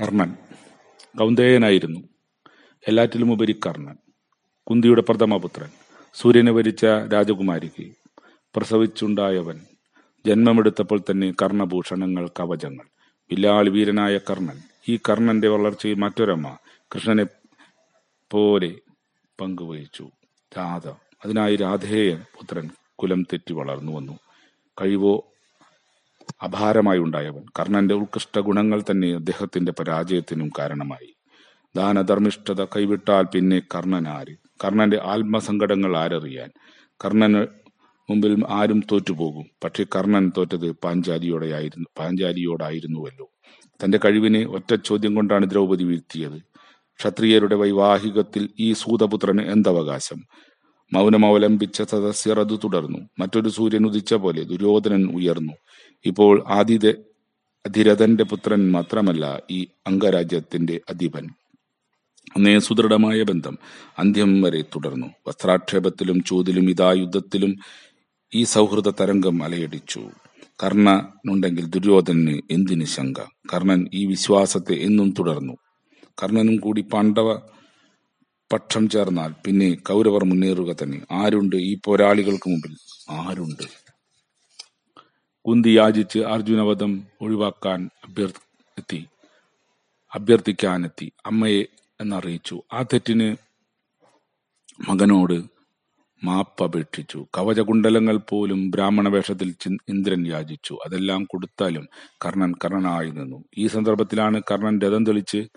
കർണൻ. കൗന്ദേയനായിരുന്നു എല്ലാറ്റിലും ഉപരി കർണൻ. കുന്തിയുടെ പ്രഥമപുത്രൻ സൂര്യനെ വരിച്ച രാജകുമാരിക്ക് പ്രസവിച്ചുണ്ടായവൻ. ജന്മമെടുത്തപ്പോൾ തന്നെ കർണഭൂഷണങ്ങൾ കവചങ്ങൾ. വില്ലാളി വീരനായ കർണൻ. ഈ കർണന്റെ വളർച്ചയിൽ മറ്റൊരമ്മ കൃഷ്ണനെ പോലെ പങ്കുവഹിച്ചു. രാധ. അതിനായി രാധേയ പുത്രൻ കുലം തെറ്റി വളർന്നു വന്നു. കഴിവോ അപാരമായി ഉണ്ടായവൻ. കർണന്റെ ഉത്കൃഷ്ട ഗുണങ്ങൾ തന്നെ അദ്ദേഹത്തിന്റെ പരാജയത്തിനും കാരണമായി. ദാനധർമ്മിഷ്ഠത കൈവിട്ടാൽ പിന്നെ കർണൻ ആര് കർണന്റെ ആത്മസങ്കടങ്ങൾ ആരറിയാൻ. കർണന് മുമ്പിൽ ആരും തോറ്റുപോകും. പക്ഷെ കർണൻ തോറ്റത് പാഞ്ചാലിയോടെയായിരുന്നു പാഞ്ചാലിയോടായിരുന്നുവല്ലോ. തന്റെ കഴിവിനെ ഒറ്റ ചോദ്യം കൊണ്ടാണ് ദ്രൗപദി വീഴ്ത്തിയത്. ക്ഷത്രിയരുടെ വൈവാഹികത്തിൽ ഈ സൂതപുത്രന് എന്തവകാശം? മൗനം അവലംബിച്ച സദസ്യർ അത് തുടർന്നു. മറ്റൊരു സൂര്യൻ ഉദിച്ച പോലെ ദുര്യോധനൻ ഉയർന്നു. ഇപ്പോൾ ആദിത അധിരഥന്റെ പുത്രൻ മാത്രമല്ല ഈ അംഗരാജ്യത്തിന്റെ അധിപൻ. അന്നേ സുദൃഢമായ ബന്ധം അന്ത്യം വരെ തുടർന്നു. വസ്ത്രാക്ഷേപത്തിലും ചൂതിലും ഇതാ യുദ്ധത്തിലും ഈ സൗഹൃദ തരംഗം അലയടിച്ചു. കർണനുണ്ടെങ്കിൽ ദുര്യോധനന് എന്തിന് ശങ്ക? കർണൻ ഈ വിശ്വാസത്തെ എന്നും തുടർന്നു. കർണനും കൂടി പാണ്ഡവ പക്ഷം ചേർന്നാൽ പിന്നെ കൗരവർ മുന്നേറുക തന്നെ. ആരുണ്ട് ഈ പോരാളികൾക്ക് മുമ്പിൽ? ആരുണ്ട്? കുന്തി യാചിച്ച് അർജുനവധം ഒഴിവാക്കാൻ അഭ്യർത്ഥി അഭ്യർത്ഥിക്കാനെത്തി. അമ്മയെ എന്നറിയിച്ചു. ആ തെറ്റിന് മകനോട് മാപ്പപേക്ഷിച്ചു കവചകുണ്ടലങ്ങൾ പോലും ബ്രാഹ്മണ വേഷത്തിൽ ഇന്ദ്രൻ യാചിച്ചു. അതെല്ലാം കൊടുത്താലും കർണൻ കർണനായി നിന്നു. ഈ സന്ദർഭത്തിലാണ് കർണൻ രഥം തെളിച്ച്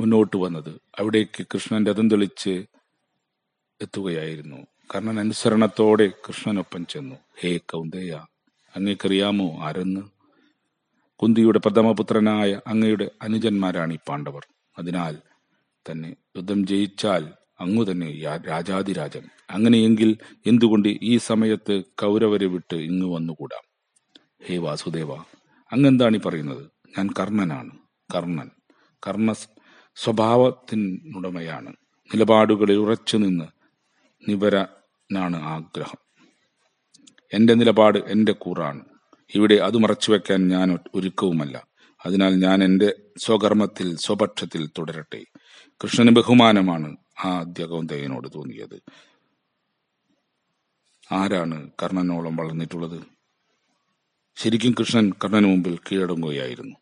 മുന്നോട്ട് വന്നത്. അവിടേക്ക് കൃഷ്ണൻ രഥം തെളിച്ച് എത്തുകയായിരുന്നു. കർണൻ അനുസരണത്തോടെ കൃഷ്ണനൊപ്പം ചെന്നു. ഹേ കൗന്ദേയ അങ്ങേക്കറിയാമോ ആരെന്ന്? കുന്തിയുടെ പ്രഥമപുത്രനായ അങ്ങയുടെ അനുജന്മാരാണ് ഈ പാണ്ഡവർ. അതിനാൽ തന്നെ യുദ്ധം ജയിച്ചാൽ അങ്ങു തന്നെ രാജാതിരാജൻ അങ്ങനെയെങ്കിൽ എന്തുകൊണ്ട് ഈ സമയത്ത് കൗരവരെ വിട്ട് ഇങ്ങ് വന്നുകൂടാ? ഹേ വാസുദേവ അങ്ങെന്താണ് ഈ പറയുന്നത്? ഞാൻ കർണനാണ്. കർണൻ കർണ സ്വഭാവത്തിനുടമയാണ്. നിലപാടുകളിൽ ഉറച്ചു നിന്ന് നിവരനാണ് ആഗ്രഹം. എന്റെ നിലപാട് എന്റെ കൂറാണ്. ഇവിടെ അത് മറച്ചുവെക്കാൻ ഞാൻ ഒരുക്കവുമല്ല. അതിനാൽ ഞാൻ എന്റെ സ്വകർമ്മത്തിൽ സ്വപക്ഷത്തിൽ തുടരട്ടെ. കൃഷ്ണന് ബഹുമാനമാണ് ആ ആദ്യ തോന്നിയത്. ആരാണ് കർണനോളം വളർന്നിട്ടുള്ളത്? ശരിക്കും കൃഷ്ണൻ കർണന് മുമ്പിൽ കീഴടങ്ങുകയായിരുന്നു.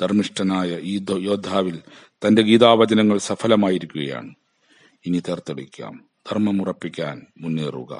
ധർമ്മിഷ്ഠനായ ഈ യോദ്ധാവിൽ തന്റെ ഗീതാവചനങ്ങൾ സഫലമായിരിക്കുകയാണ്. ഇനി തേർത്തെടുക്കാം. ധർമ്മമുറപ്പിക്കാൻ മുന്നേറുക.